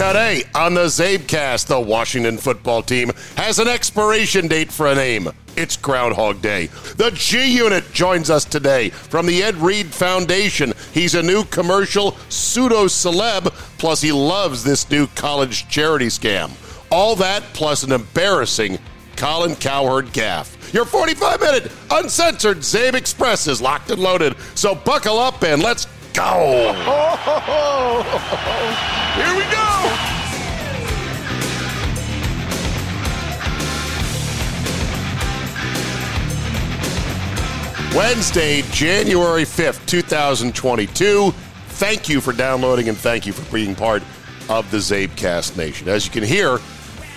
Today on the Zabecast, the Washington football team has an expiration date for a name. It's Groundhog Day. The G Unit joins us today from the Ed Reed Foundation. He's a new commercial pseudo celeb, plus, he loves this new college charity scam. All that plus an embarrassing Colin Cowherd gaff. Your 45 minute uncensored Zabe Express is locked and loaded, so buckle up and let's go. Here we go. Wednesday, January 5th, 2022. Thank you for downloading and thank you for being part of the Zabecast Nation. As you can hear,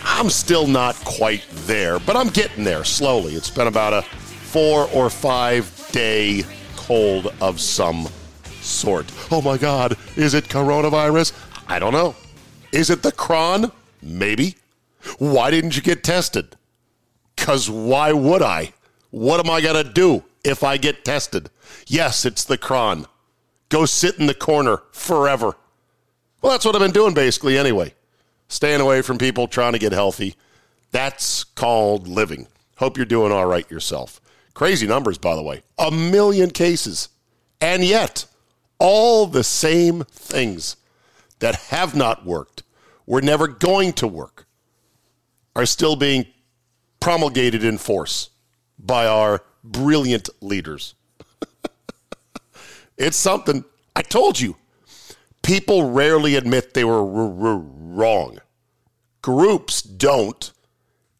I'm still not quite there, but I'm getting there slowly. It's been about a four or five day cold of some sort. Oh my God, is it coronavirus? I don't know. Is it the cron? Maybe. Why didn't you get tested? Because why would I? What am I going to do if I get tested? Yes, it's the cron. Go sit in the corner forever. Well, that's what I've been doing basically anyway. Staying away from people, trying to get healthy. That's called living. Hope you're doing all right yourself. Crazy numbers, by the way. A million cases. And yet, all the same things that have not worked, were never going to work, are still being promulgated in force by our brilliant leaders. it's something. I told you. People rarely admit they were r- r- wrong. Groups don't.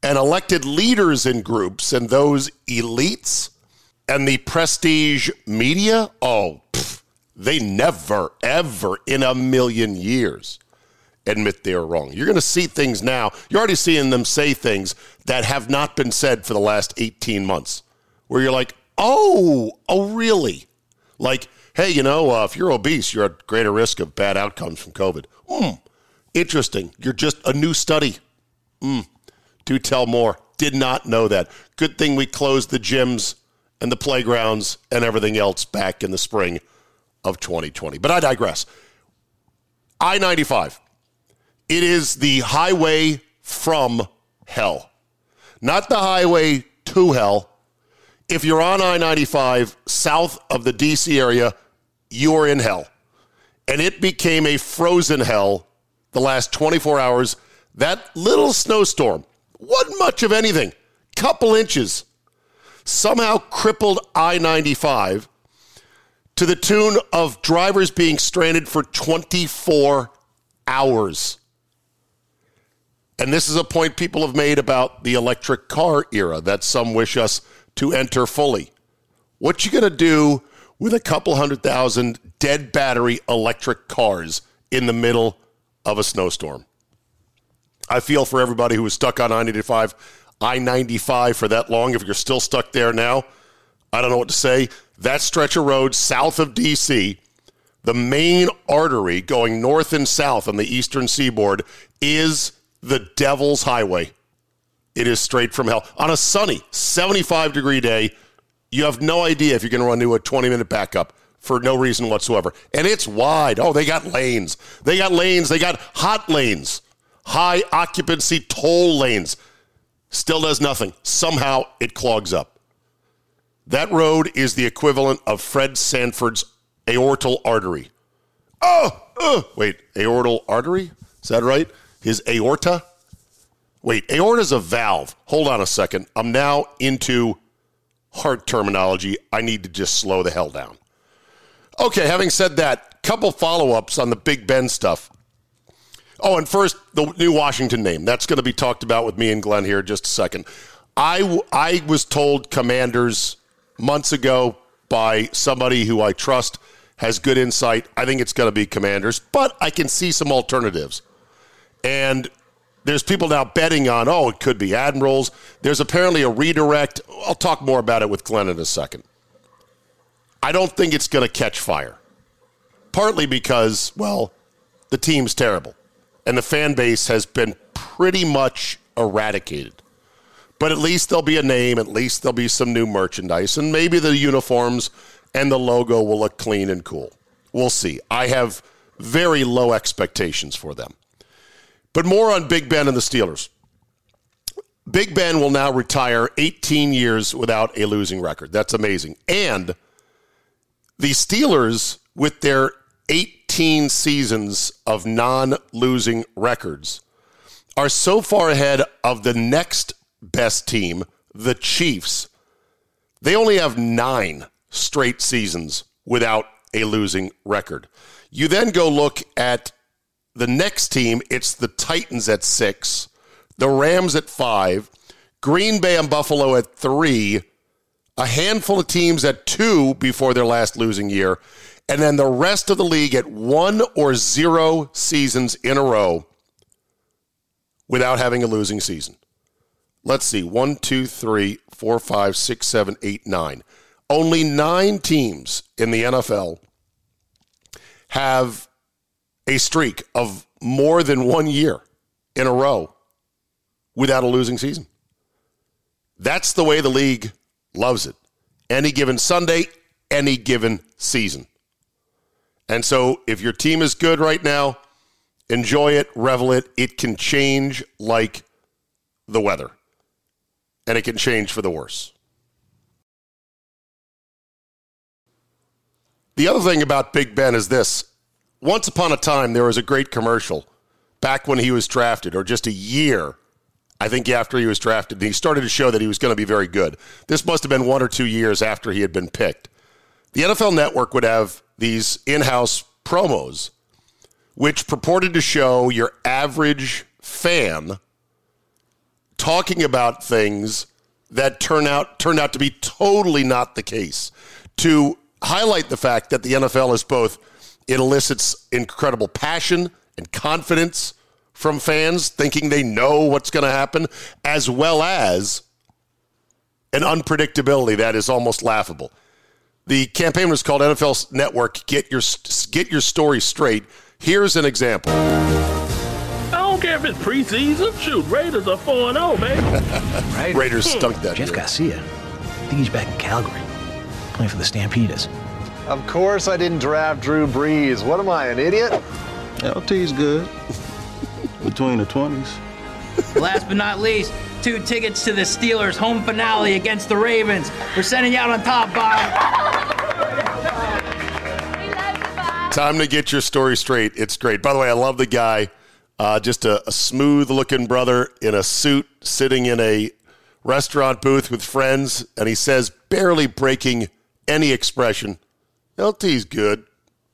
And elected leaders in groups and those elites and the prestige media, oh, pff, they never, ever in a million years admit they are wrong. You're going to see things now. You're already seeing them say things that have not been said for the last 18 months, where you're like, oh, oh, really? Like, hey, you know, uh, if you're obese, you're at greater risk of bad outcomes from COVID. Hmm, interesting. You're just a new study. Hmm, do tell more. Did not know that. Good thing we closed the gyms and the playgrounds and everything else back in the spring of 2020. But I digress. I 95 it is the highway from hell, not the highway to hell. If you're on I 95 south of the DC area, you're in hell. And it became a frozen hell the last 24 hours. That little snowstorm, wasn't much of anything, couple inches, somehow crippled I 95 to the tune of drivers being stranded for 24 hours. And this is a point people have made about the electric car era that some wish us to enter fully. What you going to do with a couple hundred thousand dead battery electric cars in the middle of a snowstorm? I feel for everybody who was stuck on I 95, I 95 for that long. If you're still stuck there now, I don't know what to say. That stretch of road south of D.C., the main artery going north and south on the eastern seaboard, is the devil's highway. It is straight from hell. On a sunny 75 degree day, you have no idea if you're going to run into a 20 minute backup for no reason whatsoever. And it's wide. Oh, they got lanes. They got lanes. They got hot lanes, high occupancy toll lanes. Still does nothing. Somehow it clogs up. That road is the equivalent of Fred Sanford's aortal artery. Oh, uh, wait, aortal artery? Is that right? His aorta? Wait, aorta is a valve. Hold on a second. I'm now into heart terminology. I need to just slow the hell down. Okay, having said that, couple follow-ups on the Big Ben stuff. Oh, and first, the new Washington name. That's going to be talked about with me and Glenn here in just a second. I, I was told Commanders months ago by somebody who I trust has good insight. I think it's going to be Commanders, but I can see some alternatives. And there's people now betting on, oh, it could be Admirals. There's apparently a redirect. I'll talk more about it with Glenn in a second. I don't think it's going to catch fire. Partly because, well, the team's terrible and the fan base has been pretty much eradicated. But at least there'll be a name, at least there'll be some new merchandise, and maybe the uniforms and the logo will look clean and cool. We'll see. I have very low expectations for them. But more on Big Ben and the Steelers. Big Ben will now retire 18 years without a losing record. That's amazing. And the Steelers, with their 18 seasons of non losing records, are so far ahead of the next best team, the Chiefs. They only have nine straight seasons without a losing record. You then go look at the next team, it's the Titans at six, the Rams at five, Green Bay and Buffalo at three, a handful of teams at two before their last losing year, and then the rest of the league at one or zero seasons in a row without having a losing season. Let's see, one, two, three, four, five, six, seven, eight, nine. Only nine teams in the NFL have a streak of more than one year in a row without a losing season. That's the way the league loves it. Any given Sunday, any given season. And so if your team is good right now, enjoy it, revel it. It can change like the weather, and it can change for the worse. The other thing about Big Ben is this once upon a time, there was a great commercial back when he was drafted, or just a year, I think, after he was drafted. He started to show that he was going to be very good. This must have been one or two years after he had been picked. The NFL network would have these in house promos, which purported to show your average fan talking about things that turn out turned out to be totally not the case. To highlight the fact that the NFL is both it elicits incredible passion and confidence from fans, thinking they know what's going to happen, as well as an unpredictability that is almost laughable. The campaign was called NFL Network Get Your Get Your Story Straight. Here's an example. I don't care if it's preseason. Shoot, Raiders are 4 0, baby. Raiders, Raiders stunk that Jeff year. Garcia. I think he's back in Calgary, playing for the Stampeders. Of course I didn't draft Drew Brees. What am I, an idiot? LT's good. Between the 20s. Last but not least, two tickets to the Steelers home finale against the Ravens. We're sending you out on top, Bob. Time to get your story straight. It's great. By the way, I love the guy. Uh, just a, a smooth looking brother in a suit sitting in a restaurant booth with friends, and he says, barely breaking any expression, LT's good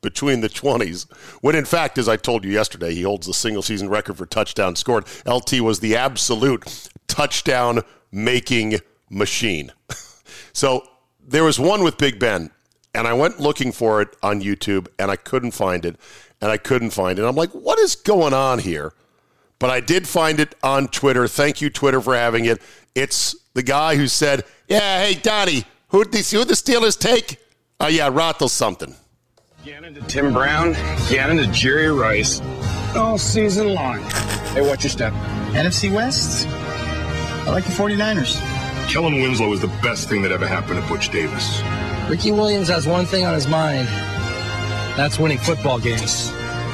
between the 20s. When in fact, as I told you yesterday, he holds the single season record for touchdowns scored. LT was the absolute touchdown making machine. so there was one with Big Ben, and I went looking for it on YouTube, and I couldn't find it, and I couldn't find it. I'm like, what is going on here? But I did find it on Twitter. Thank you, Twitter, for having it. It's the guy who said, "Yeah, hey Donnie, who the who the Steelers take? Oh yeah, Rothel something." Gannon to Tim Brown, Gannon to Jerry Rice, all season long. Hey, watch your step. NFC West? I like the 49ers. Kellen Winslow is the best thing that ever happened to Butch Davis. Ricky Williams has one thing on his mind. That's winning football games.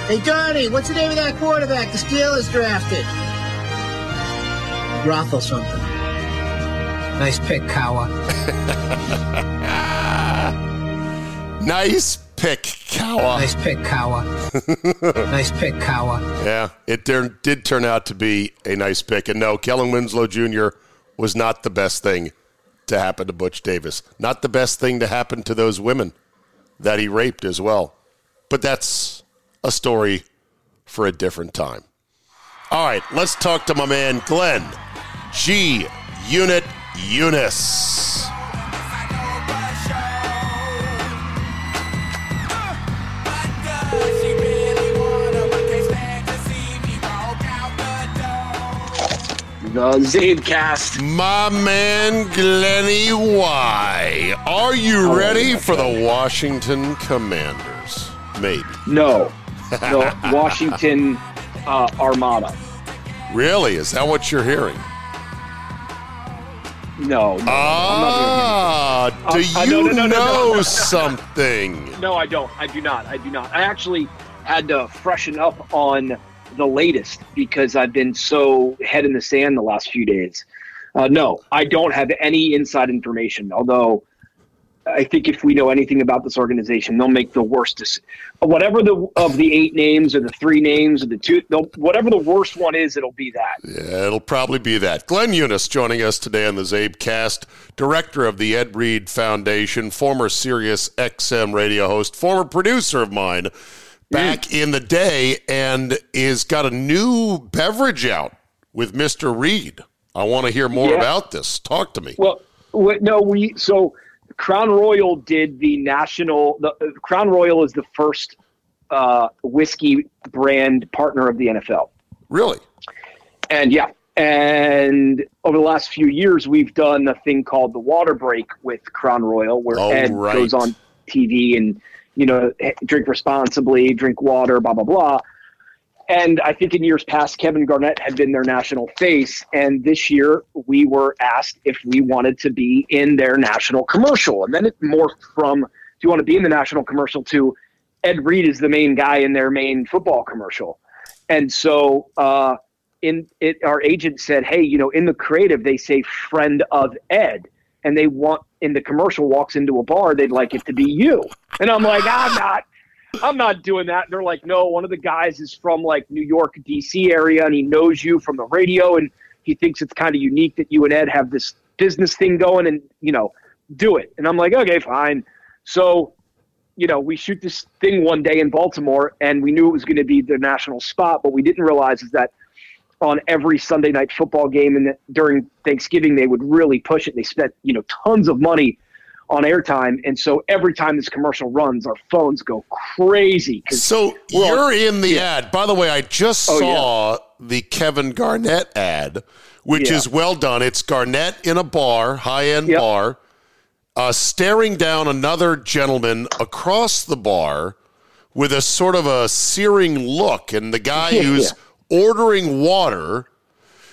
Hey, Donnie, what's the name of that quarterback the Steelers drafted? Rothel something. Nice pick, Cowher. nice pick, Cowher. Nice pick, Cowher. nice pick, Cowher. Yeah, it did turn out to be a nice pick. And no, Kellen Winslow Jr. was not the best thing to happen to Butch Davis. Not the best thing to happen to those women that he raped as well. But that's a story for a different time. All right, let's talk to my man Glenn G. Unit Younes. The Zabecast. My man Glenny Y. Are you Oh, ready for God. the Washington Commanders? Maybe. No, the Washington uh, Armada. Really? Is that what you're hearing? No, no, Ah, I'm not do Uh, uh, you no, no, no, no, no, know something? No, I don't. I do not. I do not. I actually had to freshen up on the latest because I've been so head in the sand the last few days. Uh, no, I don't have any inside information. Although I think if we know anything about this organization, they'll make the worst. dec- Whatever the of the eight names or the three names or the two, whatever the worst one is, it'll be that. Yeah, it'll probably be that. Glenn Younes joining us today on the Zabe Cast, director of the Ed Reed Foundation, former Sirius XM radio host, former producer of mine back in the day, and is got a new beverage out with Mr. Reed. I want to hear more Yeah. about this. Talk to me. Well, no, we so Crown Royal did the national. The uh, Crown Royal is the first uh, whiskey brand partner of the NFL, Really? and yeah, and over the last few years, we've done a thing called the Water Break with Crown Royal, where Oh, Ed right. goes on TV and you know drink responsibly, drink water, blah blah blah. And I think in years past, Kevin Garnett had been their national face. And this year, we were asked if we wanted to be in their national commercial. And then it morphed from, do you want to be in the national commercial to Ed Reed is the main guy in their main football commercial. And so, uh, in it, our agent said, hey, you know, in the creative, they say friend of Ed. And they want, in the commercial, walks into a bar, they'd like it to be you. And I'm like, I'm not. I'm not doing that. They're like, no, one of the guys is from like New York, DC area, and he knows you from the radio, and he thinks it's kind of unique that you and Ed have this business thing going, and you know, do it. And I'm like, okay, fine. So, you know, we shoot this thing one day in Baltimore, and we knew it was going to be the national spot, but we didn't realize is that on every Sunday night football game and during Thanksgiving, they would really push it. They spent, you know, tons of money on airtime. And so every time this commercial runs, our phones go crazy. So you're on- in the ad. By the way, I just Oh, saw the Kevin Garnett ad, which Yeah. is well done. It's Garnett in a bar, high end bar, uh, staring down another gentleman across the bar with a sort of a searing look. And the guy Yeah, who's ordering water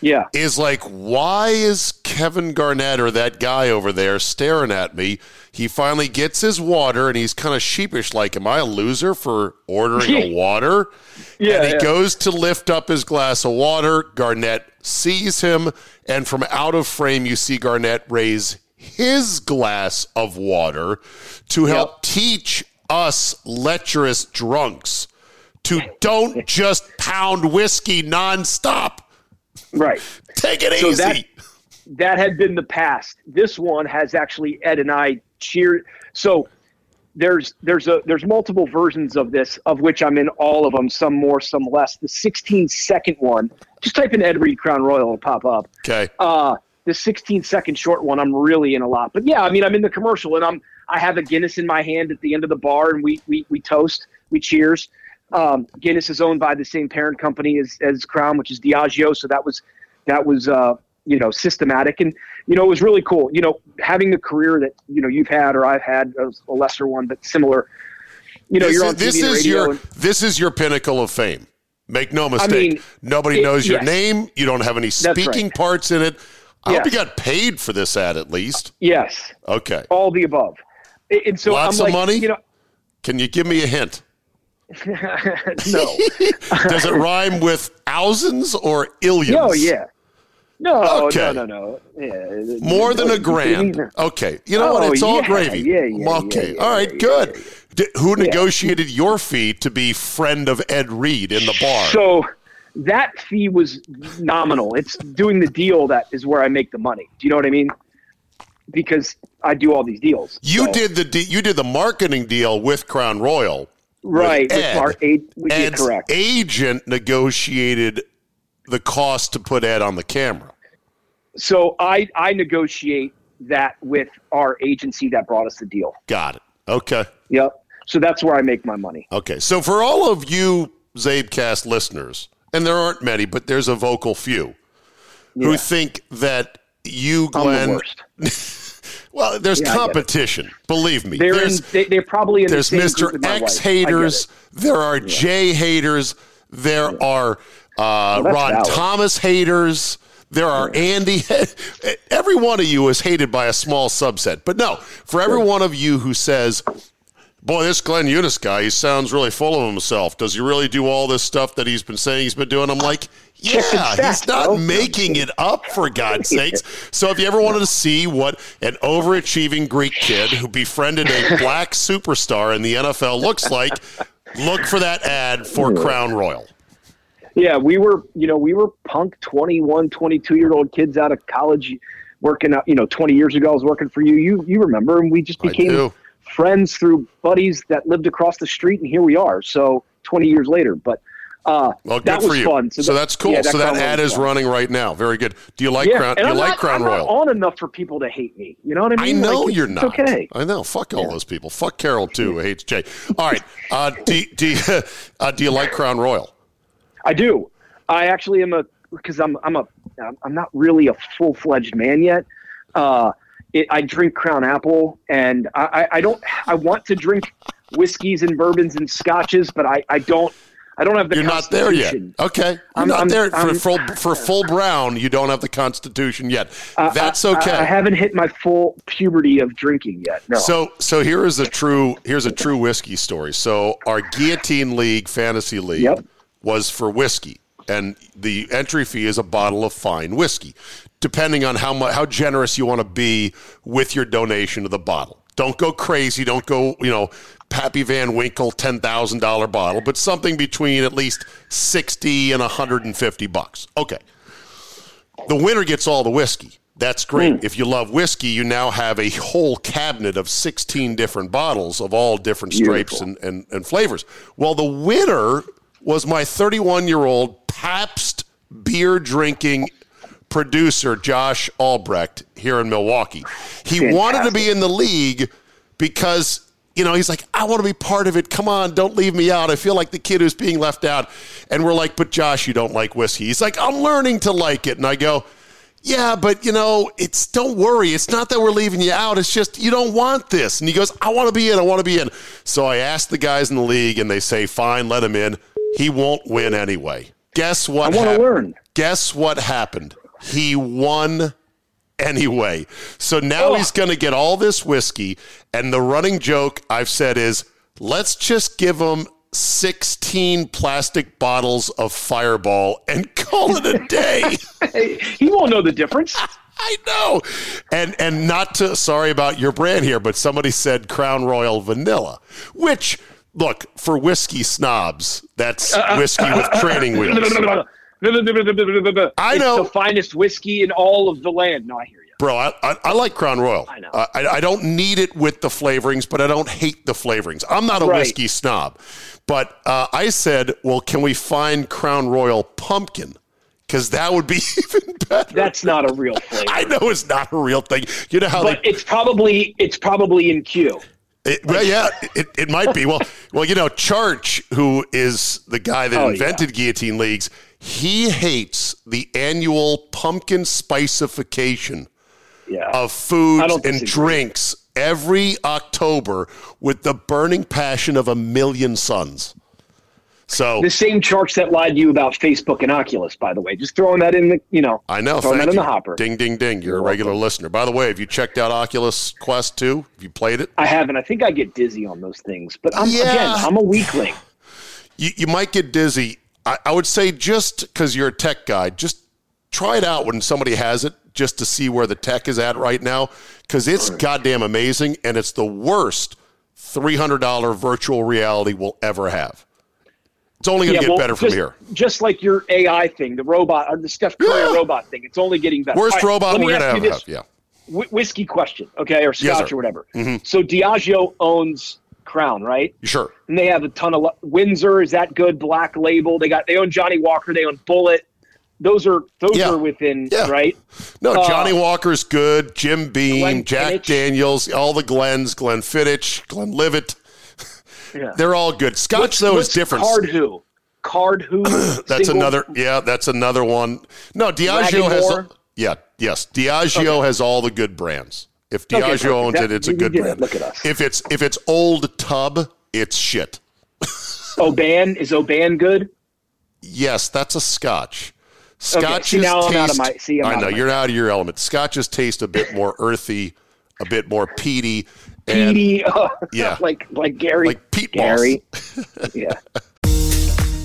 yeah. is like, why is Kevin Garnett or that guy over there staring at me? He finally gets his water and he's kind of sheepish, like, am I a loser for ordering a water? Yeah, and he yeah. goes to lift up his glass of water. Garnett sees him, and from out of frame, you see Garnett raise his glass of water to help teach us lecherous drunks to don't just pound whiskey nonstop. Right. Take it So easy. that- That had been the past. This one has actually Ed and I cheered. So there's there's a there's multiple versions of this, of which I'm in all of them, some more, some less. The 16 second one, just type in Ed Reed Crown Royal, it'll pop up. Okay. Uh, the 16 second short one, I'm really in a lot. But yeah, I mean, I'm in the commercial and I'm I have a Guinness in my hand at the end of the bar, and we we we toast, we cheers. Um, Guinness is owned by the same parent company as as Crown, which is Diageo. So that was that was uh, you know systematic, and you know it was really cool. You know, having the career that you know you've had or I've had, a, a lesser one but similar. You know, this you're is, on this is your and- this is your pinnacle of fame. Make no mistake. mean, Nobody it- knows your yes. name. You don't have any right. speaking parts in it. I hope you got paid for this ad at least. yes, Okay. all the above. And and so Lots I'm of like, money? You know, Can you give me a hint? No. Does it rhyme with thousands or illions? Oh yeah, No, Okay. no, no, no. Yeah, More than a grand. Okay. You know what? Oh, It's all yeah, gravy. yeah, yeah, okay. all right. good. Who negotiated your fee to be friend of Ed Reed in the bar? So that fee was nominal. It's doing the deal that is where I make the money. Do you know what I mean? Because I do all these deals. you So- did the de- you did the marketing deal with Crown Royal. Right. Ed. our aid, we Ed's correct. agent negotiated the cost to put Ed on the camera. So I I negotiate that with our agency that brought us the deal. Got it. Okay. Yep. So that's where I make my money. Okay. So for all of you Zabecast listeners, and there aren't many, but there's a vocal few who think that you, Glenn. well, there's Yeah, I get it. competition. Believe me. They're in, there's they, they're probably in the there's same Mr. group with my X wife. I get haters. There are J haters. There are uh, that's Ron valid. Thomas haters. There are Andy. Every one of you is hated by a small subset. But no, for every one of you who says, Boy, this Glenn Younes guy, he sounds really full of himself. Does he really do all this stuff that he's been saying he's been doing? I'm like, yeah, he's not bro. making it up, for God's sakes. So if you ever wanted to see what an overachieving Greek kid who befriended a black superstar in the NFL looks like, look for that ad for Crown Royal. Yeah, we were, you know, we were punk 21, 22 year old kids out of college working out, you know, 20 years ago I was working for you. You you remember and we just became friends through buddies that lived across the street and here we are. So 20 years later, but uh Well, good that for you. fun. So, that's cool. yeah, so that ad is fun. running right now. Very good. Do you like yeah, Crown? and Do you I'm like not, Crown I'm Royal? not on enough for people to hate me. You know what I mean? I know Like, you're not. Okay. I know. Fuck all those people. Fuck Carol too. Hates Jay. All right. Uh, do do you, uh, do you like Crown Royal? I do. I actually am a because I'm I'm a I'm not really a full fledged man yet. Uh, it, I drink Crown Apple, and I, I, I don't. I want to drink whiskeys and bourbons and scotches, but I, I don't. I don't have the. You're not there yet. Okay. You're I'm- not I'm- there for I'm- full uh, for full brown. You don't have the Constitution yet. I- That's okay. I, I haven't hit my full puberty of drinking yet. No. So so here is a true here's a true whiskey story. So our Guillotine League fantasy league Yep. was for whiskey, and the entry fee is a bottle of fine whiskey, depending on how much how generous you want to be with your donation of the bottle. Don't go crazy. Don't go you know Pappy Van Winkle ten thousand dollar bottle, but something between at least sixty and hundred and fifty bucks. Okay. The winner gets all the whiskey. That's great. Hmm. If you love whiskey, you now have a whole cabinet of 16 different bottles of all different stripes and, and, and flavors. Well, the winner was my 31 year old Pabst beer drinking producer, Josh Albrecht, here in Milwaukee. He wanted to be in the league because you know, he's like, I want to be part of it. Come on, don't leave me out. I feel like the kid who's being left out. And we're like, but Josh, you don't like whiskey. He's like, I'm learning to like it. And I go, yeah, but you know, it's don't worry. It's not that we're leaving you out. It's just you don't want this. And he goes, I want to be in. I want to be in. So I asked the guys in the league, and they say, fine, let him in. He won't win anyway. Guess what? I wanna learn. Guess what happened? He won anyway. So now Oh. he's going to get all this whiskey. And the running joke I've said is let's just give him 16 plastic bottles of Fireball and call it a day. he won't know the difference. I know. And and not to sorry about your brand here, but somebody said Crown Royal Vanilla, which look, for whiskey snobs, that's Uh, uh whiskey with uh, uh, training wheels. I know. It's the finest whiskey in all of the land. No, I hear you. Bro, I, I, I like Crown Royal. I know. I, I don't need it with the flavorings, but I don't hate the flavorings. I'm not a Right. whiskey snob. But uh, I said, well, can we find Crown Royal Pumpkin? Because that would be even better. That's not a real flavor. I know it's not a real thing. You know how but they it's probably it's probably in queue. It, well, yeah, it, it might be. Well, well, you know, Charch, who is the guy that Oh, invented guillotine leagues, he hates the annual pumpkin spicification Yeah. of foods and drinks every October with the burning passion of a million suns. So The same charts that lied to you about Facebook and Oculus, by the way. Just throwing that in the you know. I know. Throwing that in the hopper. Ding, ding, ding. You're, a regular listener. By the way, have you checked out Oculus Quest 2? Have you played it? I haven't. I think I get dizzy on those things. But I'm Yeah. again, I'm a weakling. you, you might get dizzy. I, I would say just because you're a tech guy, just try it out when somebody has it just to see where the tech is at right now because it's goddamn amazing and it's the worst $300 virtual reality we'll ever have. It's only going to Yeah, get well, better from just, here. Just like your AI thing, the robot, or the Steph Curry robot thing, it's only getting better. Worst right, robot we're going to have. this Yeah. wh- whiskey question, okay, or scotch sir. or whatever. Mhm. So Diageo owns Crown, right? Sure. And they have a ton of Windsor. Is that good? Black Label. They got. They own Johnnie Walker. They own Bulleit. Those are those Yeah. are within Yeah. right. No, Uh, Johnnie Walker's good. Jim Beam, Glenn Jack Fittich. Daniels, all the Glens, Glenfiddich, Glenn Livet. Yeah. They're all good. Scotch though is different. Card who? Cardhu? That's another. Yeah, that's another one. No, Diageo has. Yeah, yes, Diageo has all the good brands. If Diageo perfect. owns That- it, it's a good it. brand. Look at us. If it's if it's old tub, it's shit. Oban is Oban good? Yes, that's a Scotch. Okay, Scotches see, now I'm out of my- see, I'm I know you're out of your element. Scotches taste a bit more earthy, a bit more peaty. and- Petey, uh, Yeah. like like Gary, Like Pete Gary, yeah.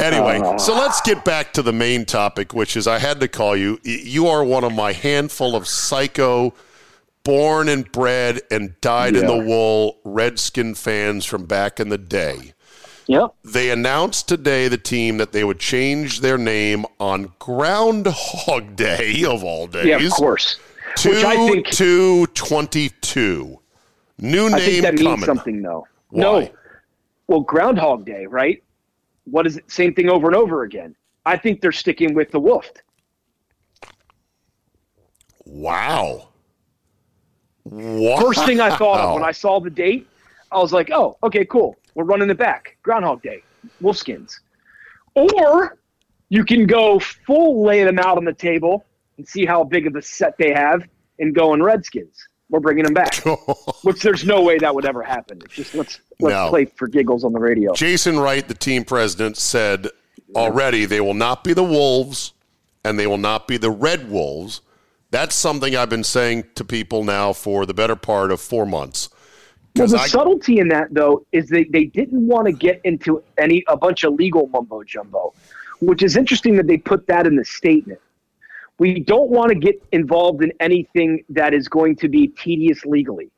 Anyway, Uh. so let's get back to the main topic, which is I had to call you. You are one of my handful of psycho, born and bred and dyed in the wool Redskin fans from back in the day. Yep. They announced today, the team, that they would change their name on Groundhog Day, of all days. Yeah, of course. To Which I think- 222. New name I think that means something though. Why? No. Well, Groundhog Day, right? What is it? Same thing over and over again. I think they're sticking with the wolf. Wow. Wow. First thing I thought of when I saw the date, I was like, oh, okay, cool. We're running it back. Groundhog Day, Wolfskins. Or you can go full lay them out on the table and see how big of a set they have and go in Redskins. We're bringing them back. Which there's no way that would ever happen. It's just let's let's No. play for giggles on the radio. Jason Wright, the team president, said already they will not be the Wolves and they will not be the Red Wolves. That's something I've been saying to people now for the better part of four months. Well, the I- subtlety in that though is they, they didn't want to get into any a bunch of legal mumbo jumbo, which is interesting that they put that in the statement. We don't want to get involved in anything that is going to be tedious legally.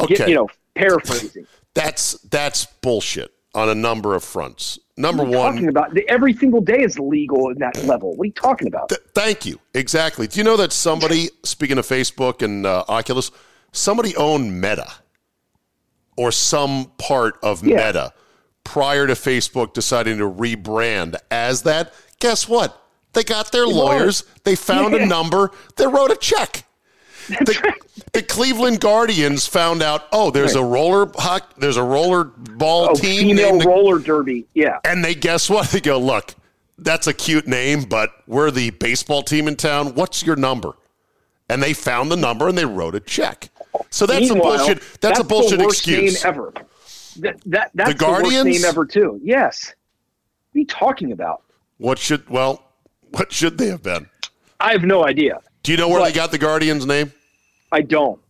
Get- Okay. you know, paraphrasing. That's that's bullshit on a number of fronts. Number What are you one, talking about every single day is legal in that level. What are you talking about? Th- thank you. Exactly. Do you know that somebody, speaking of Facebook and uh, Oculus, somebody owned Meta or some part of Yeah. Meta prior to Facebook deciding to rebrand as that? Guess what? They got their lawyers. They found a number. They wrote a check. The, the Cleveland Guardians found out. Oh, there's a roller hock, There's a roller ball Oh, team. female the- roller derby. Yeah. and they guess what? They go, look, that's a cute name, but we're the baseball team in town. What's your number? And they found the number and they wrote a check. So that's Meanwhile, a bullshit. That's, a bullshit excuse. ever. That, that that's The the, worst Guardians? name ever too. Yes. What are you talking about? What should well? What should they have been? I have no idea. Do you know where But- they got the Guardians name? I don't.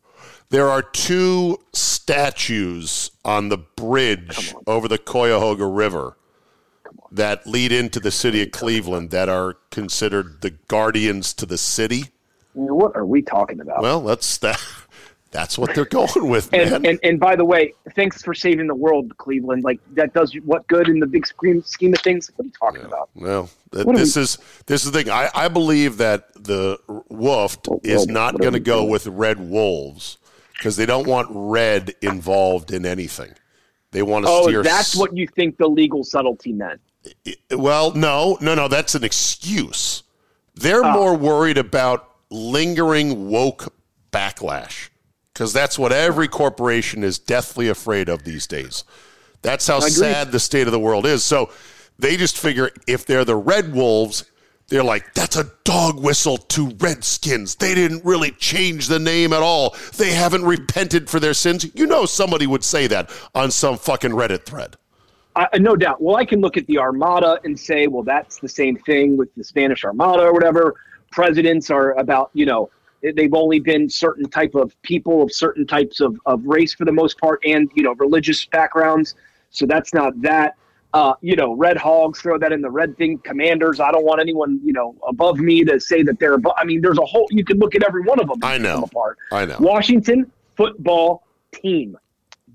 There are two statues on the bridge over the Cuyahoga River that lead into the city of Cleveland that are considered the guardians to the city. What are we talking about? Well, that's that. That's what they're going with, and, man. and and by the way, thanks for saving the world, Cleveland. Like that does what good in the big scheme scheme of things? What are you talking yeah. about? Well, th- this we- is this is the thing. I, I believe that the Wolfed Oh, is not going to go doing? with Red Wolves because they don't want red involved in anything. They want to Oh, steer. that's s- what you think the legal subtlety meant. Well, no, no, no. That's an excuse. They're Ah. more worried about lingering woke backlash because that's what every corporation is deathly afraid of these days. That's how sad the state of the world is. So they just figure if they're the Red Wolves, they're like, that's a dog whistle to Redskins. They didn't really change the name at all. They haven't repented for their sins. You know, somebody would say that on some fucking Reddit thread. I, no doubt. Well, I can look at the Armada and say, well, that's the same thing with the Spanish Armada or whatever. Presidents are about, you know, they've only been certain type of people of certain types of, of race for the most part and, you know, religious backgrounds. So that's not that. Uh, you know, red hogs, throw that in the red thing. Commanders, I don't want anyone, you know, above me to say that they're above. I mean, there's a whole, you could look at every one of them. I know. Apart. I know. Washington football team.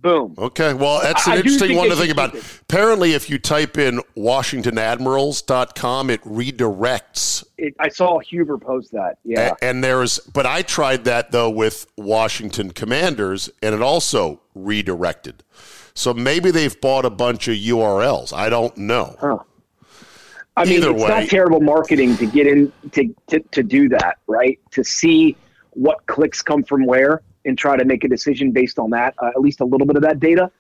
Boom. Okay, well, that's an I- interesting one to think about. it. Apparently, if you type in WashingtonAdmirals.com, it redirects. It, I saw Huber post that. Yeah. A- and there's, but I tried that though with Washington Commanders, and it also redirected. So maybe they've bought a bunch of URLs. I don't know. Huh. I mean, it's way- not terrible marketing to get in to, to, to do that, right? To see what clicks come from where and try to make a decision based on that, uh, at least a little bit of that data.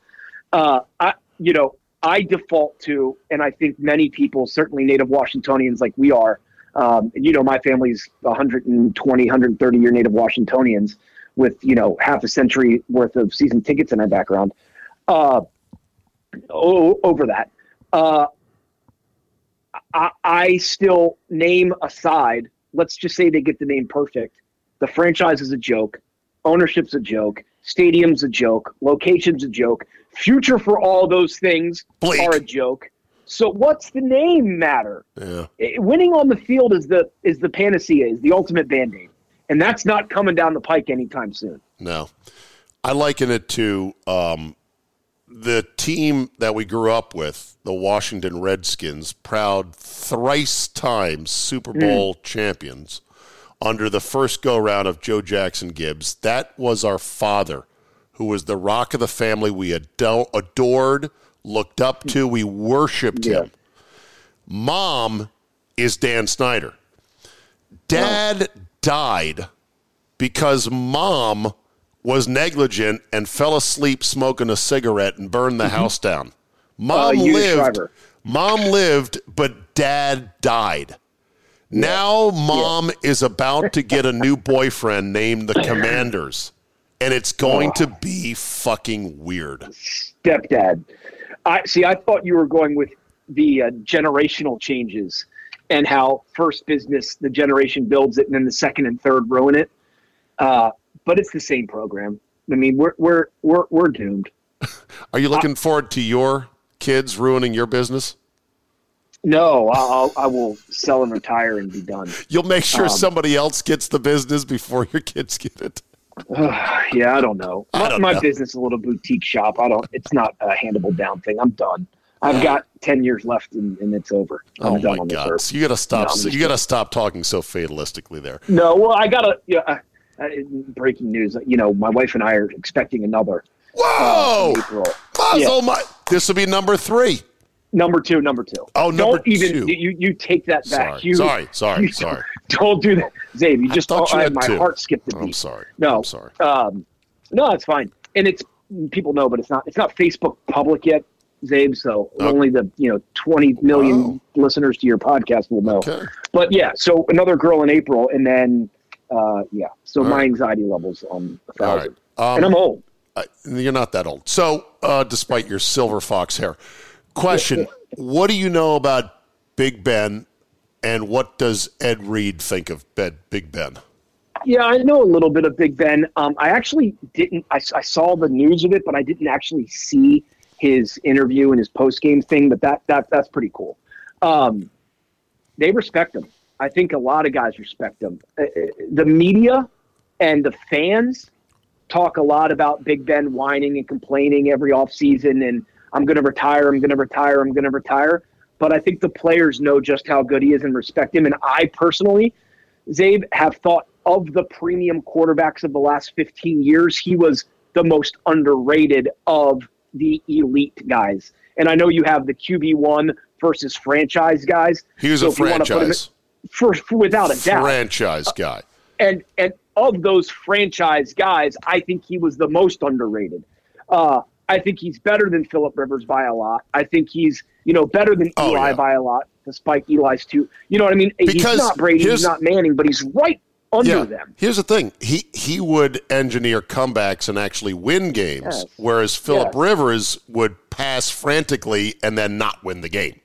Uh, I, you know, I default to, and I think many people, certainly native Washingtonians like we are, um, you know, my family's 120, 130 year native Washingtonians with, you know, half a century worth of season tickets in our background. Uh, over that. Uh, I, I still name aside. Let's just say they get the name perfect. The franchise is a joke. Ownership's a joke. Stadium's a joke. Location's a joke. Future for all those things are a joke. So what's the name matter? Yeah. Eh, Winning on the field is the is the panacea, is the ultimate band aid, and that's not coming down the pike anytime soon. No. I liken it to um, the team that we grew up with, the Washington Redskins, proud thrice times Super Bowl champions under the first go round of Joe Jackson Gibbs. That was our father, who was the rock of the family we ado- adored, looked up to, we worshiped him. Mom is Dan Snyder. Dad oh. died because mom was negligent and fell asleep smoking a cigarette and burned the mm-hmm. house down. Uh, mom Eunice lived. Shriver. Mom lived, but dad died. Now mom is about to get a new boyfriend named the Commanders. And it's going to be fucking weird. stepdad. I see. I thought you were going with the uh, generational changes and how first business the generation builds it, and then the second and third ruin it. Uh, but it's the same program. I mean, we're we're we're we're doomed. Are you looking forward to your kids ruining your business? No, I'll, I will sell and retire and be done. You'll make sure Um, somebody else gets the business before your kids get it. yeah, I don't know. I My, don't my know. business is a little boutique shop. I don't. It's not a handable down thing. I'm done. I've got ten years left, and, and it's over. I'm Oh done my on god! So you got to stop. No, I'm you got to stop talking so fatalistically there. No, well, I gotta. Yeah, uh, uh, breaking news. You know, my wife and I are expecting another. Whoa! Uh, April. Mazel Yeah. my- This will be number three. Number two, number two. Oh, number don't even two. you you take that back. Sorry, You, sorry, sorry, you sorry. Don't do that, Zabe. You just thought you I- had my two. heart skipped a beat. I'm sorry. No, I'm sorry. Um, no, it's fine, and it's people know, but it's not it's not Facebook public yet, Zabe. So Oh. only the you know twenty million listeners to your podcast will know. Okay. But yeah, so another girl in April, and then uh, yeah, so All my right. anxiety levels on a thousand, right. Um, and I'm old. I- you're not that old. So, uh, despite your silver fox hair, question: What do you know about Big Ben, and what does Ed Reed think of Ben, Big Ben? Yeah, I know a little bit of Big Ben. Um, I actually didn't. I, I saw the news of it, but I didn't actually see his interview and his post game thing. But that that that's pretty cool. Um, they respect him. I think a lot of guys respect him. Uh, uh, the media and the fans talk a lot about Big Ben whining and complaining every offseason and I'm going to retire, I'm going to retire, I'm going to retire. But I think the players know just how good he is and respect him. And I personally, Zabe, have thought of the premium quarterbacks of the last 15 years, he was the most underrated of the elite guys. And I know you have the QB1 versus franchise guys. He was So a if you wanna put him in- franchise. For, for without a doubt. Franchise guy. And and of those franchise guys, I think he was the most underrated. Uh, I think he's better than Philip Rivers by a lot. I think he's you know better than Oh, Eli yeah. by a lot, despite Eli's two. You know what I mean? he's not Brady, he's not Manning, but he's right under them. Here's the thing: he he would engineer comebacks and actually win games, Yes. whereas Philip Yes. Rivers would pass frantically and then not win the game.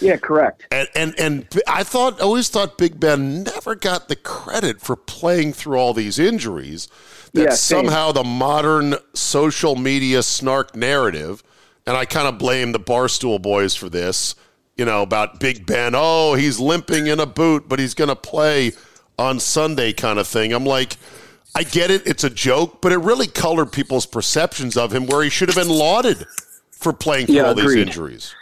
Yeah, correct. And and and I thought always thought Big Ben never got the credit for playing through all these injuries. That Yeah, somehow the modern social media snark narrative, and I kind of blame the Barstool boys for this. You know about Big Ben. Oh, he's limping in a boot, but he's going to play on Sunday, kind of thing. I'm like. I get it, it's a joke, but it really colored people's perceptions of him where he should have been lauded for playing through Yeah, all these injuries.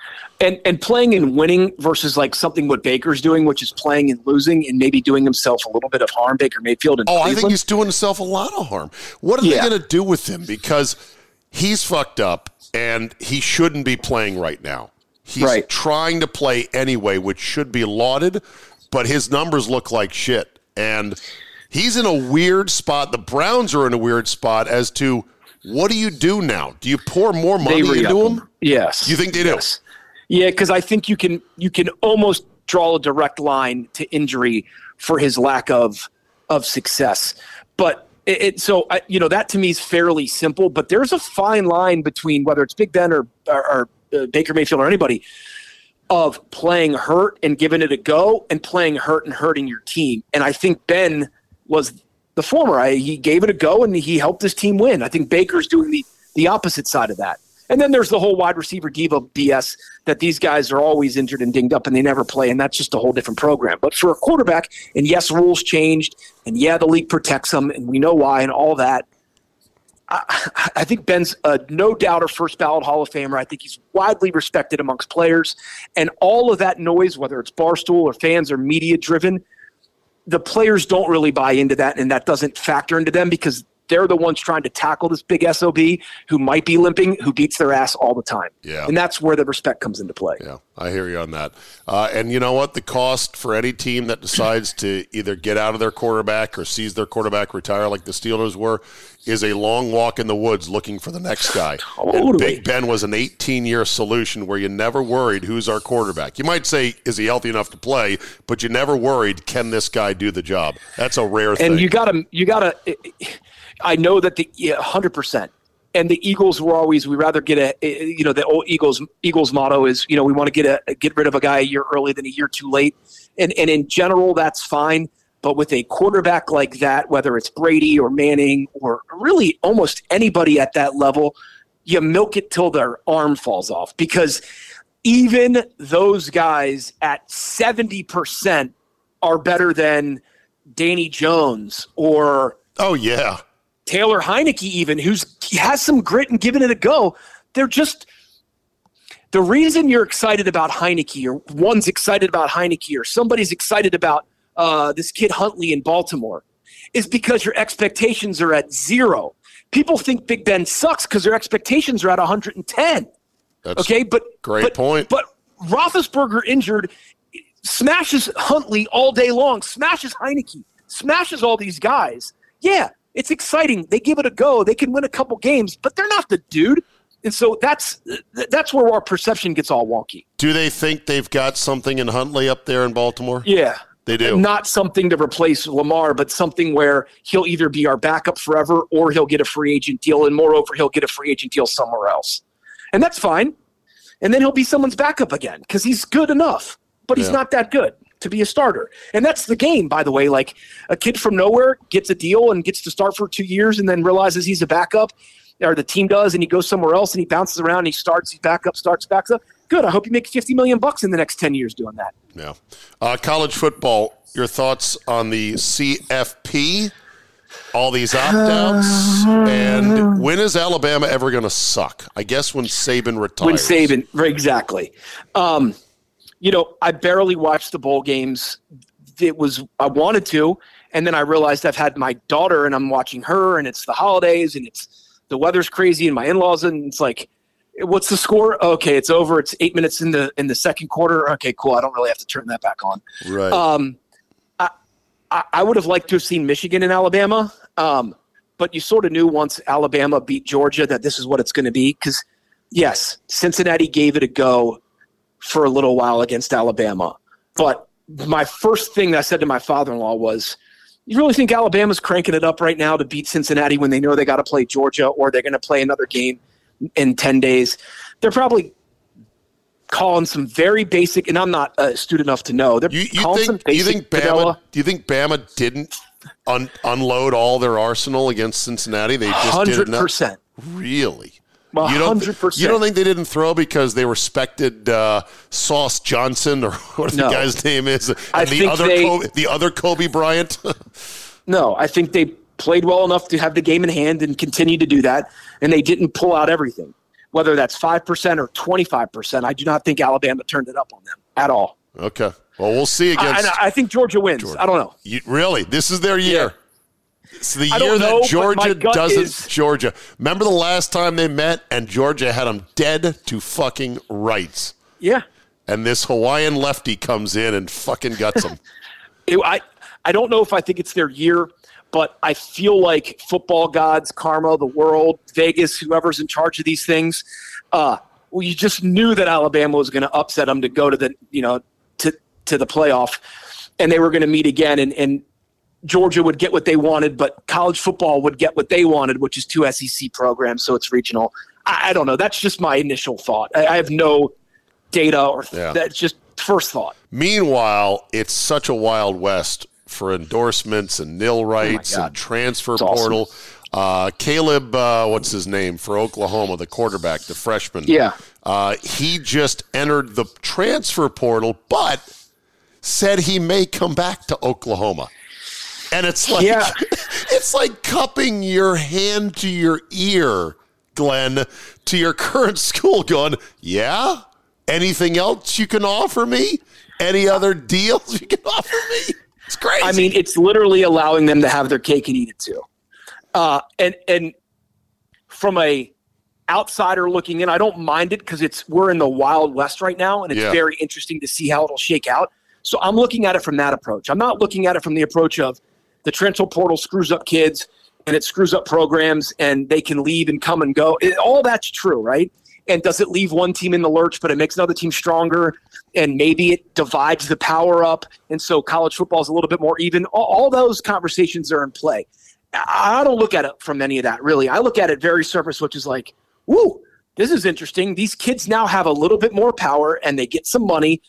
And and playing and winning versus like something what Baker's doing, which is playing and losing and maybe doing himself a little bit of harm. Baker Mayfield and Oh, I think he's doing himself a lot of harm. What are Yeah. they going to do with him? Because he's fucked up and he shouldn't be playing right now. He's Right. trying to play anyway, which should be lauded, but his numbers look like shit. And he's in a weird spot. The Browns are in a weird spot as to what do you do now? Do you pour more money into him. him? Yes. You think they do? Yes. Yeah, because I think you can you can almost draw a direct line to injury for his lack of of success. But it, it so I, you know that to me is fairly simple. But there's a fine line between whether it's Big Ben or or, or uh, Baker Mayfield or anybody of playing hurt and giving it a go and playing hurt and hurting your team. And I think Ben was the former. I, he gave it a go and he helped his team win. I think Baker's doing the the opposite side of that. And then there's the whole wide receiver diva BS that these guys are always injured and dinged up and they never play, and that's just a whole different program. But for a quarterback, and yes, rules changed, and yeah, the league protects them, and we know why, and all that. I, I think Ben's a no doubter first ballot Hall of Famer. I think he's widely respected amongst players, and all of that noise, whether it's barstool or fans or media driven, the players don't really buy into that, and that doesn't factor into them because they're the ones trying to tackle this big sob who might be limping, who beats their ass all the time. Yeah. and that's where the respect comes into play. Yeah, I hear you on that. Uh, and you know what? The cost for any team that decides to either get out of their quarterback or sees their quarterback retire, like the Steelers were, is a long walk in the woods looking for the next guy. And Big Ben was an 18 year solution where you never worried who's our quarterback. You might say, is he healthy enough to play? But you never worried, can this guy do the job? That's a rare thing. And you got to, you got to. I know that the hundred percent. And the Eagles were always we rather get a you know the old Eagles Eagles motto is you know we want to get a get rid of a guy a year early than a year too late, and and in general that's fine. But with a quarterback like that, whether it's Brady or Manning or really almost anybody at that level, you milk it till their arm falls off because even those guys at 70% are better than Danny Jones or oh yeah Taylor Heinicke even who's has some grit and giving it a go. They're just the reason you're excited about Heinicke or one's excited about Heinicke or somebody's excited about uh, this kid Huntley in Baltimore is because your expectations are at zero. People think Big Ben sucks because their expectations are at 110. That's okay, but great but, point. But Roethlisberger injured smashes Huntley all day long, smashes Heinicke, smashes all these guys. Yeah, it's exciting. They give it a go. They can win a couple games, but they're not the dude. And so that's that's where our perception gets all wonky. Do they think they've got something in Huntley up there in Baltimore? Yeah. They do. Not something to replace Lamar, but something where he'll either be our backup forever or he'll get a free agent deal. And moreover, he'll get a free agent deal somewhere else. And that's fine. And then he'll be someone's backup again because he's good enough, but he's Yeah. not that good to be a starter. And that's the game, by the way. Like a kid from nowhere gets a deal and gets to start for two years and then realizes he's a backup, or the team does, and he goes somewhere else and he bounces around and he starts, he's back up, starts, backs up. Good. I hope you make 50 million bucks in the next 10 years doing that. Yeah. Uh, college football, your thoughts on the CFP all these opt outs. and when is Alabama ever going to suck? I guess when Saban retires. When Saban, exactly. Um, you know, I barely watched the bowl games. It was I wanted to, and then I realized I've had my daughter, and I'm watching her, and it's the holidays, and it's the weather's crazy, and my in-laws, and it's like, what's the score? Okay, it's over. It's eight minutes in the in the second quarter. Okay, cool. I don't really have to turn that back on. Right. Um, I, I, would have liked to have seen Michigan and Alabama, um, but you sort of knew once Alabama beat Georgia that this is what it's going to be. Because yes, Cincinnati gave it a go for a little while against Alabama, but my first thing that I said to my father-in-law was. You really think Alabama's cranking it up right now to beat Cincinnati when they know they got to play Georgia or they're going to play another game in 10 days? They're probably calling some very basic, and I'm not uh, astute enough to know. They're You, you calling some think? You basic think Bama? vanilla. Do you think Bama didn't un, unload all their arsenal against Cincinnati? They just did 100%. Really? You don't, 100%. you don't think they didn't throw because they respected uh, Sauce Johnson or what the No. guy's name is, and I the think other they- Kobe, the other Kobe Bryant? No, I think they played well enough to have the game in hand and continue to do that, and they didn't pull out everything. Whether that's five percent or twenty five percent, I do not think Alabama turned it up on them at all. okay. Well, we'll see I, against. and I think Georgia wins. I don't know. You, really? This is their year. It's the year know, that Georgia doesn't. is- Georgia. Remember the last time they met and Georgia had them dead to fucking rights. Yeah, And this Hawaiian lefty comes in and fucking guts them. It- I I don't know if I think it's their year, but I feel like football gods, karma, the world, Vegas, whoever's in charge of these things, uh, well, you just knew that Alabama was going to upset them to go to the you know to to the playoff, and they were going to meet again, and and Georgia would get what they wanted, but college football would get what they wanted, which is two SEC programs, so it's regional. I, I don't know. That's just my initial thought. I, I have no data or Yeah. that's just first thought. Meanwhile, it's such a wild west for endorsements and nil rights God. and transfer It's awesome. portal. Uh, Caleb, uh, what's his name for Oklahoma, the quarterback, the freshman. Yeah. Uh, he just entered the transfer portal, but said he may come back to Oklahoma. And it's like Yeah. it's like cupping your hand to your ear, Glenn, to your current school, going, Yeah? Anything else you can offer me? Any other deals you can offer me? It's crazy. I mean, it's literally allowing them to have their cake and eat it too. Uh, and and from a outsider looking in, I don't mind it because it's we're in the wild west right now, and it's Yeah. very interesting to see how it'll shake out. So I'm looking at it from that approach. I'm not looking at it from the approach of the transfer portal screws up kids and it screws up programs and they can leave and come and go. It, all that's true, right? And does it leave one team in the lurch, but it makes another team stronger? And maybe it divides the power up. And so college football is a little bit more even. All, all those conversations are in play. I I don't look at it from any of that, really. I look at it very surface, which is like, woo, this is interesting. These kids now have a little bit more power and they get some money.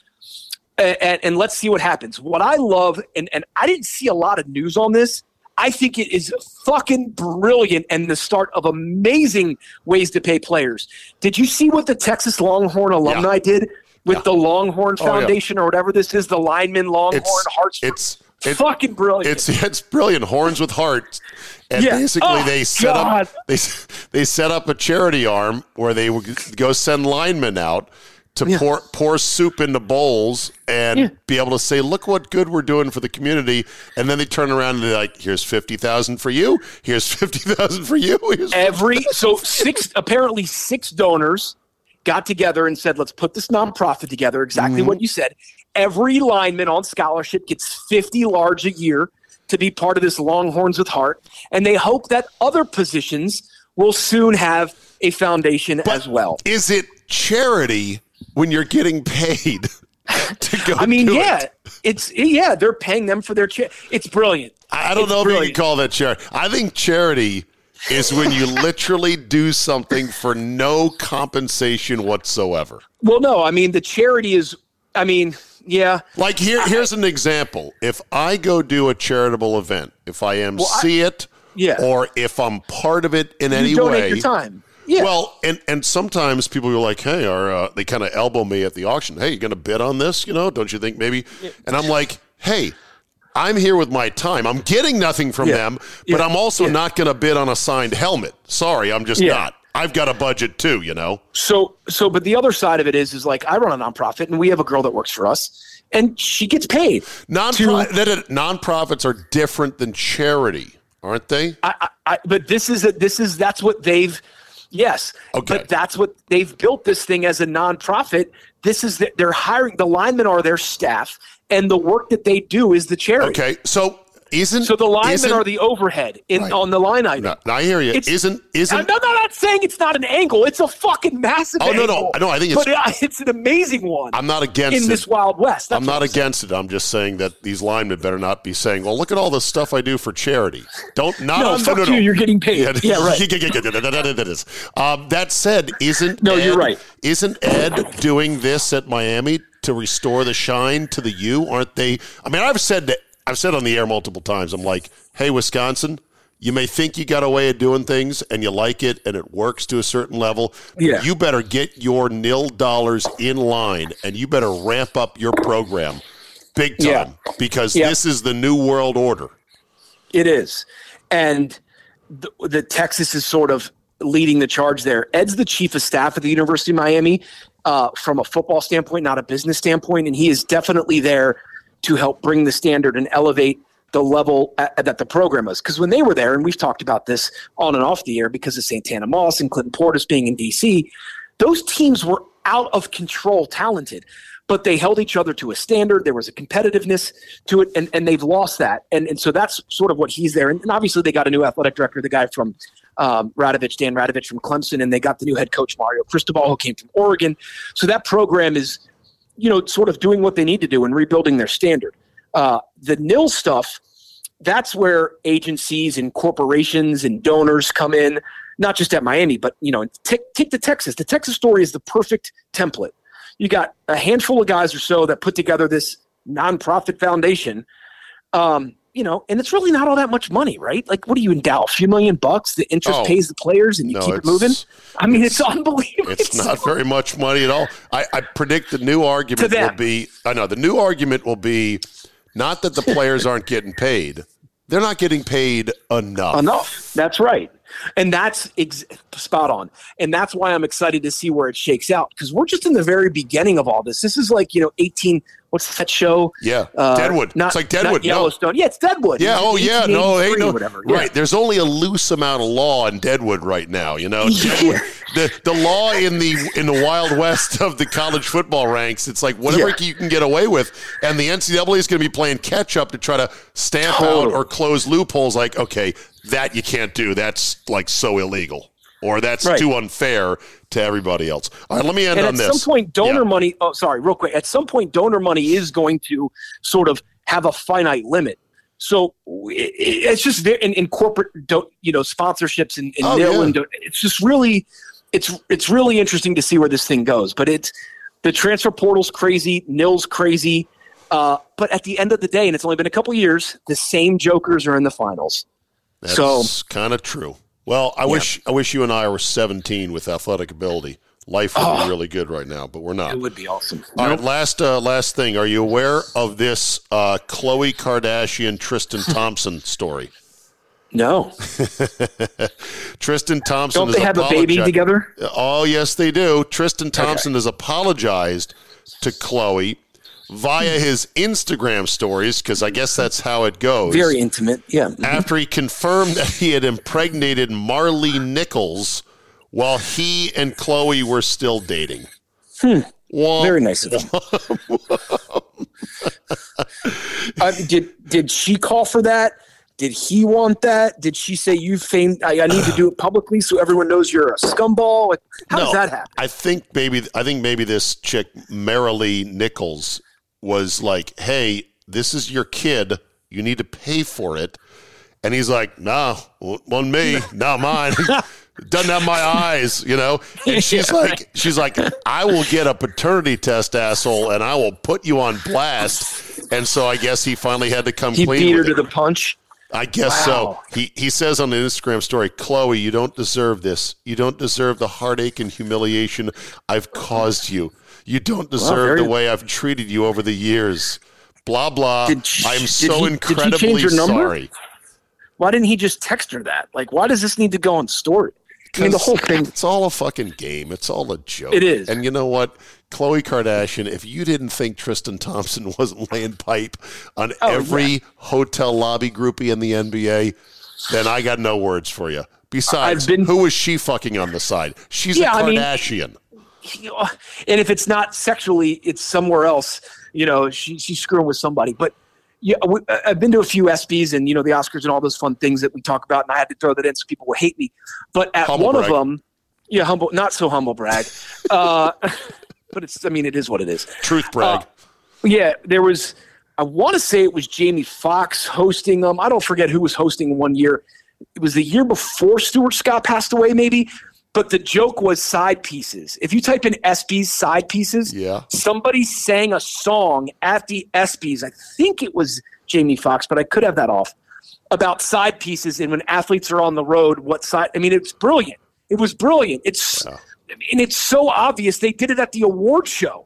And, and, let's see what happens. What I love, and, and I didn't see a lot of news on this. I think it is fucking brilliant and the start of amazing ways to pay players. Did you see what the Texas Longhorn alumni did with the Longhorn Oh, yeah. Foundation or whatever this is, the lineman Longhorn Hearts? it's it- fucking brilliant. It's it's brilliant. Horns with hearts, and Yeah. basically Oh, they set God. up they they set up a charity arm where they would go send linemen out to pour pour soup into bowls and be able to say, "Look what good we're doing for the community." And then they turn around and they're like, "Here's fifty thousand for you. Here's fifty thousand for you." Here's every so six apparently six donors got together and said let's put this nonprofit together exactly Mm-hmm. what you said every lineman on scholarship gets 50 large a year to be part of this longhorns with heart and they hope that other positions will soon have a foundation as well Is it charity when you're getting paid to go? i mean yeah it? it's yeah they're paying them for their cha- it's brilliant I don't It's know if you can call that charity. I think charity is when you literally do something for no compensation whatsoever. well no i mean the charity is i mean yeah Like here, here's an example. If I go do a charitable event, if I MC it, Yeah. or if I'm part of it in you any donate way, your time yeah Well, and and sometimes people are like, "Hey, are uh, they kind of elbow me at the auction? Hey, you going to bid on this? You know, don't you think maybe?" And I'm like, "Hey, I'm here with my time. I'm getting nothing from Yeah. them, but Yeah. I'm also Yeah. not going to bid on a signed helmet. Sorry, I'm just Yeah. not. I've got a budget too, you know. So so but the other side of it is is like I run a nonprofit and we have a girl that works for us and she gets paid. Non nonprofits are different than charity, aren't they? I, I, I but this is a, this is that's what they've yes. Okay. But that's what they've built this thing as a nonprofit. This is that they're hiring the linemen are their staff and the work that they do is the charity. Okay, so isn't So the linemen isn't- are the overhead in Right. on the line item. No, no, I hear you. It's- isn't isn't I'm not, I'm not saying it's not an angle. It's a fucking massive. Oh, no, no. angle. I know, I think it's- but uh, it's an amazing one. I'm not against in it. this Wild West. I'm not saying. against it. I'm just saying that these linemen better not be saying, "Well, look at all the stuff I do for charity." Don't not No, no, no. you, you're getting paid. Yeah, right. Um, that said, isn't No, Ed, you're right. Isn't Ed doing this at Miami to restore the shine to the U? Aren't they? I mean, I've said that. I've said on the air multiple times. I'm like, "Hey, Wisconsin." You may think you got a way of doing things and you like it and it works to a certain level. Yeah. You better get your nil dollars in line and you better ramp up your program big time Yeah. because Yeah. this is the new world order. It is, and the, the Texas is sort of leading the charge there. Ed's the chief of staff at the University of Miami uh, from a football standpoint, not a business standpoint, and he is definitely there to help bring the standard and elevate the level at, that the program is. Because when they were there, and we've talked about this on and off the air because of Santana Moss and Clinton Portis being in DC, those teams were out of control talented but they held each other to a standard there was a competitiveness to it and, and they've lost that and, and so that's sort of what he's there and, and obviously they got a new athletic director the guy from um, Radovich, Dan Radovich from Clemson, and they got the new head coach Mario Cristobal, who came from Oregon. So that program is, you know, sort of doing what they need to do and rebuilding their standard. Uh, the nil stuff, that's where agencies and corporations and donors come in, not just at Miami, but you know, take take the Texas. The Texas story is the perfect template. You got a handful of guys or so that put together this nonprofit foundation. Um, you know, and it's really not all that much money, right? Like, what do you endow? A few million bucks. The interest Oh. pays the players, and you No, keep it moving. I mean, it's, unbelievable. It's not very much money at all. I, I predict the new argument will be I know the new argument will be not that the players aren't getting paid. They're not getting paid enough. Enough. That's right. And that's ex- spot on. And that's why I'm excited to see where it shakes out because we're just in the very beginning of all this. This is like, you know, 18, what's that show? Yeah, Uh, Deadwood. Not, it's like Deadwood. no. Yellowstone. Yeah, it's Deadwood. Yeah. Oh, yeah. No, 1883 no. whatever. Yeah. Right. There's only a loose amount of law in Deadwood right now. You know, Deadwood, the the law in the in the Wild West of the college football ranks. It's like whatever Yeah. you can get away with, and the NCAA is going to be playing catch up to try to stamp out or close loopholes. Like, okay, that you can't do. That's like so illegal, or that's Right. too unfair to everybody else. All right, let me end and on at this. At some point, donor Yeah. money. Oh, sorry, real quick. At some point, donor money is going to sort of have a finite limit. So it, it's just there in, in corporate, you know, sponsorships and, and Oh, nil yeah. and it's just really, it's it's really interesting to see where this thing goes. But it's the transfer portal's crazy, nil's crazy. Uh, but at the end of the day, and it's only been a couple years, the same jokers are in the finals. That's So- kind of true. Well, I Yeah. wish I wish you and I were 17 with athletic ability. Life would Oh. be really good right now, but we're not. It would be awesome. All right, last uh, last thing. Are you aware of this uh, Khloe Kardashian Tristan Thompson story? No. Tristan Thompson Don't they have a baby together? Oh, yes, they do. Tristan Thompson has apologized to Khloe via his Instagram stories because I guess that's how it goes. Very intimate. Yeah. after he confirmed that he had impregnated Marley Nichols while he and Khloe were still dating. Hmm. Womp, Very nice of him. uh, did did she call for that? Did he want that? Did she say you famed? I, I need to do it publicly so everyone knows you're a scumball. How does that happen? I think maybe I think maybe this chick Maralee Nichols was like, "Hey, this is your kid. You need to pay for it." And he's like, "Nah, on me, not mine. Doesn't have my eyes, you know." And she's like, "She's like, I will get a paternity test, asshole, and I will put you on blast." And so I guess he finally had to come He clean beat her to it. the punch. I guess Wow. so. He he says on the Instagram story, Khloe, you don't deserve this. You don't deserve the heartache and humiliation I've caused you. You don't deserve very- the way I've treated you over the years. Blah blah. Did she- I am did so he- incredibly change her number? sorry. Why didn't he just text her that? Like, why does this need to go on story? I mean, the whole thing. It's all a fucking game. It's all a joke. It is. And you know what? Khloe Kardashian, if you didn't think Tristan Thompson wasn't laying pipe on Oh, every yeah. hotel lobby groupie in the NBA, then I got no words for you. Besides, been- who was she fucking on the side? She's Yeah, a I mean- Kardashian. and if it's not sexually, it's somewhere else. You know, she, she's screwing with somebody. But yeah, we, I've been to a few ESPYS and you know the Oscars and all those fun things that we talk about, and I had to throw that in so people will hate me. But at Humble one brag. of them, yeah, humble, not so humble brag. uh, but it's, I mean, it is what it is. Truth brag. Uh, yeah, there was. I want to say it was Jamie Foxx hosting them. I don't forget who was hosting one year. It was the year before Stuart Scott passed away, maybe. But the joke was side pieces. If you type in ESPYS side pieces, yeah. somebody sang a song at the ESPYS. I think it was Jamie Foxx, but I could have that off about side pieces and when athletes are on the road, what side. I mean, it's brilliant. It was brilliant. It's and it's so obvious. They did it at the award show,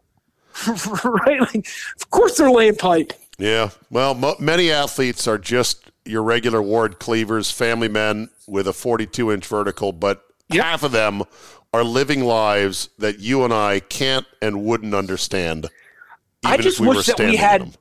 right? Like, of course they're laying pipe. Yeah. Well, mo- many athletes are just your regular ward cleavers, family men with a 42 inch vertical, but half of them are living lives that you and I can't and wouldn't understand. Even I just if we were wish that we had.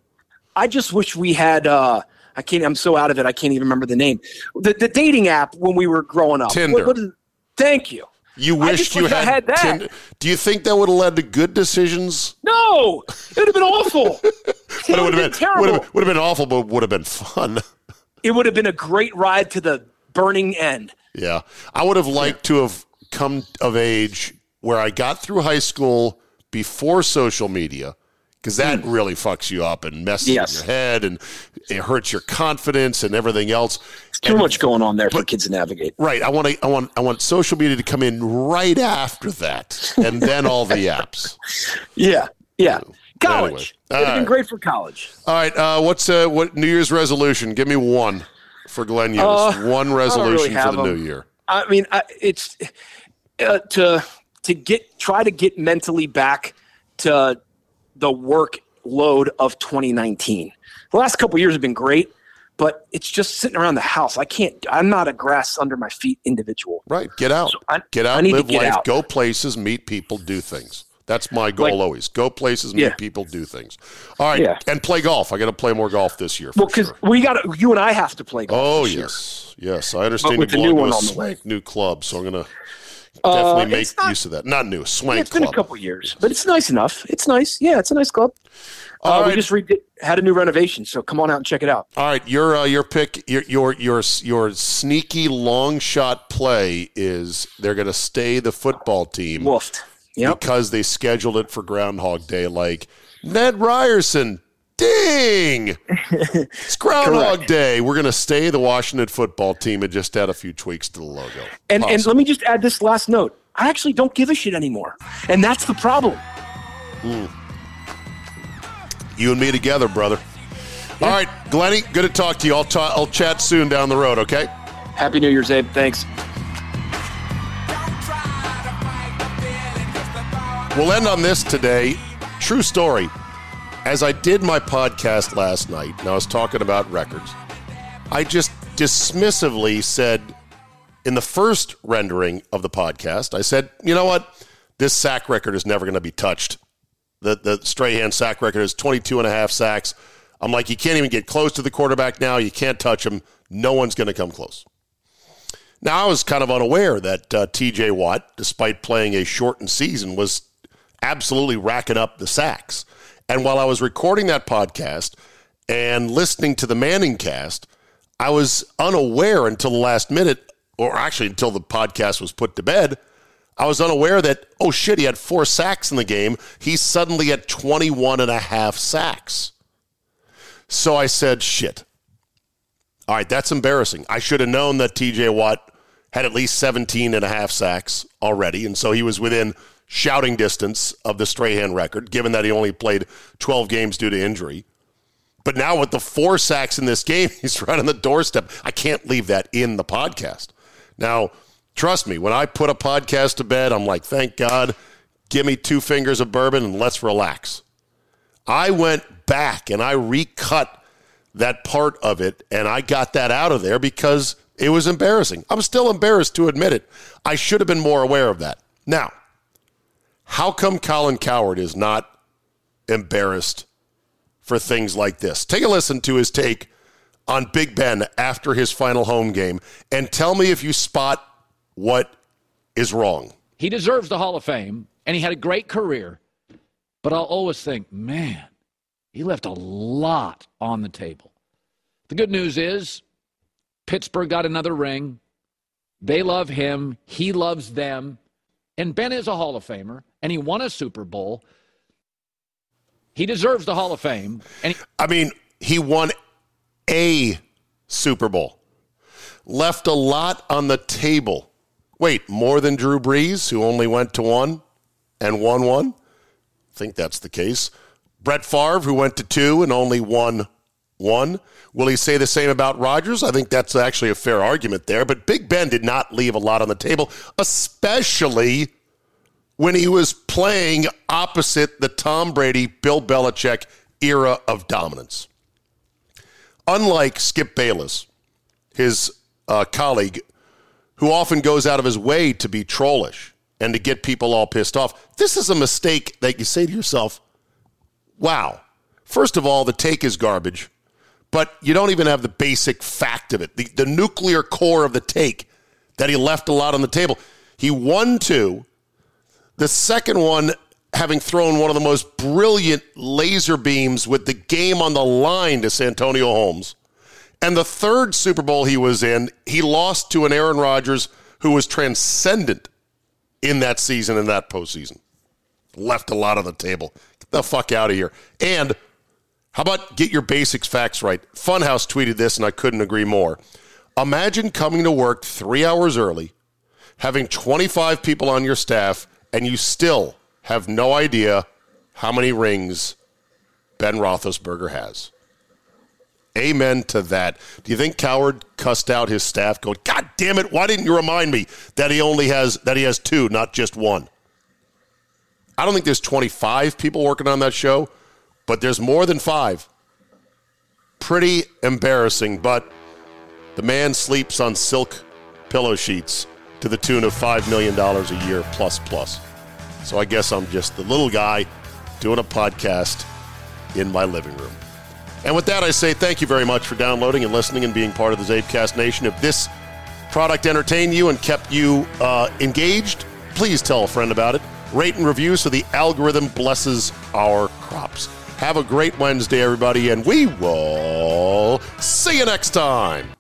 I just wish we had. uh I can't. I'm so out of it. I can't even remember the name. The, the dating app when we were growing up. Tinder. What- what is- thank you. You wished you wish had, had that. Tinder. Do you think that would have led to good decisions? No, it would have been awful. But it would have been terrible. would have, would have been awful, but would have been fun. It would have been a great ride to the burning end. Yeah. I would have liked to have come of age where I got through high school before social media because that really fucks you up and messes. Yes. your head and it hurts your confidence and everything else. It's Too much going on there for kids to navigate. Right. I want to, I want I want social media to come in right after that and then all the apps. Yeah, yeah. College. Anyway, It would have been right. great for college. All right, uh, what's uh, what New Year's resolution? Give me one for Glenn Younes. Uh, one resolution really for the them. new year. I mean, I, it's uh, to to get try to get mentally back to the work load of 2019. The last couple years have been great, but it's just sitting around the house. I can't. I'm not a grass under my feet individual. Right. Get out. I- get out. I need to live get life. out. Go places. Meet people. Do things. That's my goal Like- always. Go places. Meet Yeah. people. Do things. All right. Yeah. And play golf. I got to play more golf this year. Well, because sure. we got. You and I have to play golf. Oh this year. yes, yes. I understand with you the new one a on the way. new club, so I'm gonna Uh, definitely make not- use of that. Not new, swank Yeah, it's been a couple years, but it's nice enough. It's nice. Yeah, it's a nice club. Uh, We right. just redid, had a new renovation, so come on out and check it out. All right, your uh, your pick, your your your your sneaky long shot play is they're going to stay the football team Woofed. Yep. because they scheduled it for Groundhog Day. Like Ned Ryerson, ding! it's Groundhog. Day. We're going to stay the Washington football team and just add a few tweaks to the logo. And and let me just add this last note. I actually don't give a shit anymore, and that's the problem. Hmm. you and me together, brother. All right, Glenny, good to talk to you. I'll ta- I'll chat soon down the road. Okay. Happy New Year's, Abe. Thanks. We'll end on this today. True story. As I did my podcast last night, and I was talking about records, I just dismissively said in the first rendering of the podcast, I said, you know what? This sack record is never going to be touched. The, the Strahan sack record is 22 and a half sacks. I'm like, you can't even get close to the quarterback now. You can't touch him. No one's going to come close. Now, I was kind of unaware that uh, TJ Watt, despite playing a shortened season, was absolutely racking up the sacks. And while I was recording that podcast and listening to the Manning cast, I was unaware until the last minute, or actually until the podcast was put to bed. I was unaware that, oh shit, he had four sacks in the game. He's suddenly at 21 and a half sacks. So I said, shit. All right, that's embarrassing. I should have known that TJ Watt had at least 17 and a half sacks already. And so he was within shouting distance of the Strahan record, given that he only played 12 games due to injury. But now with the four sacks in this game, he's right on the doorstep. I can't leave that in the podcast. Now, trust me, when I put a podcast to bed, I'm like, thank God, give me two fingers of bourbon and let's relax. I went back and I recut that part of it and I got that out of there because it was embarrassing. I'm still embarrassed to admit it. I should have been more aware of that. Now, how come Colin Cowherd is not embarrassed for things like this? Take a listen to his take on Big Ben after his final home game and tell me if you spot what is wrong. He deserves the Hall of Fame and he had a great career, but I'll always think, man, he left a lot on the table. The good news is Pittsburgh got another ring. They love him. He loves them. And Ben is a Hall of Famer, and he won a Super Bowl. He deserves the Hall of Fame. And he- I mean, he won a Super Bowl, left a lot on the table. Wait, more than Drew Brees, who only went to one and won one? I think that's the case. Brett Favre, who went to two and only won one. Will he say the same about Rodgers? I think that's actually a fair argument there. But Big Ben did not leave a lot on the table, especially when he was playing opposite the Tom Brady, Bill Belichick era of dominance. Unlike Skip Bayless, his uh, colleague, who often goes out of his way to be trollish and to get people all pissed off, this is a mistake that you say to yourself, wow. First of all, the take is garbage, but you don't even have the basic fact of it, the, the nuclear core of the take that he left a lot on the table. He won two. The second one, having thrown one of the most brilliant laser beams with the game on the line to Santonio Holmes. And the third Super Bowl he was in, he lost to an Aaron Rodgers who was transcendent in that season, and that postseason. Left a lot on the table. Get the fuck out of here. And how about get your basics facts right? Funhouse tweeted this, and I couldn't agree more. Imagine coming to work three hours early, having 25 people on your staff, and you still have no idea how many rings Ben Roethlisberger has. Amen to that. Do you think Cowherd cussed out his staff, going, "God damn it! Why didn't you remind me that he only has that he has two, not just one?" I don't think there's 25 people working on that show, but there's more than five. Pretty embarrassing, but the man sleeps on silk pillow sheets to the tune of $5 million a year plus plus. So I guess I'm just the little guy doing a podcast in my living room. And with that, I say thank you very much for downloading and listening and being part of the Zabecast Nation. If this product entertained you and kept you uh, engaged, please tell a friend about it. Rate and review so the algorithm blesses our crops. Have a great Wednesday, everybody, and we will see you next time.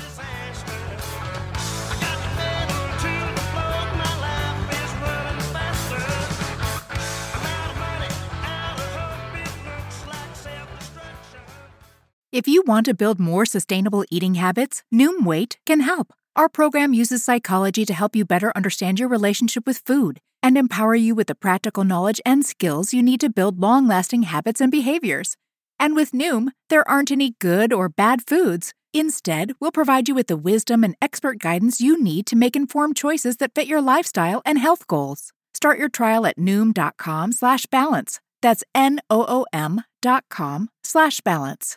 If you want to build more sustainable eating habits, Noom Weight can help. Our program uses psychology to help you better understand your relationship with food and empower you with the practical knowledge and skills you need to build long lasting habits and behaviors. And with Noom, there aren't any good or bad foods. Instead, we'll provide you with the wisdom and expert guidance you need to make informed choices that fit your lifestyle and health goals. Start your trial at Noom.com slash balance. That's N O O M dot com slash balance.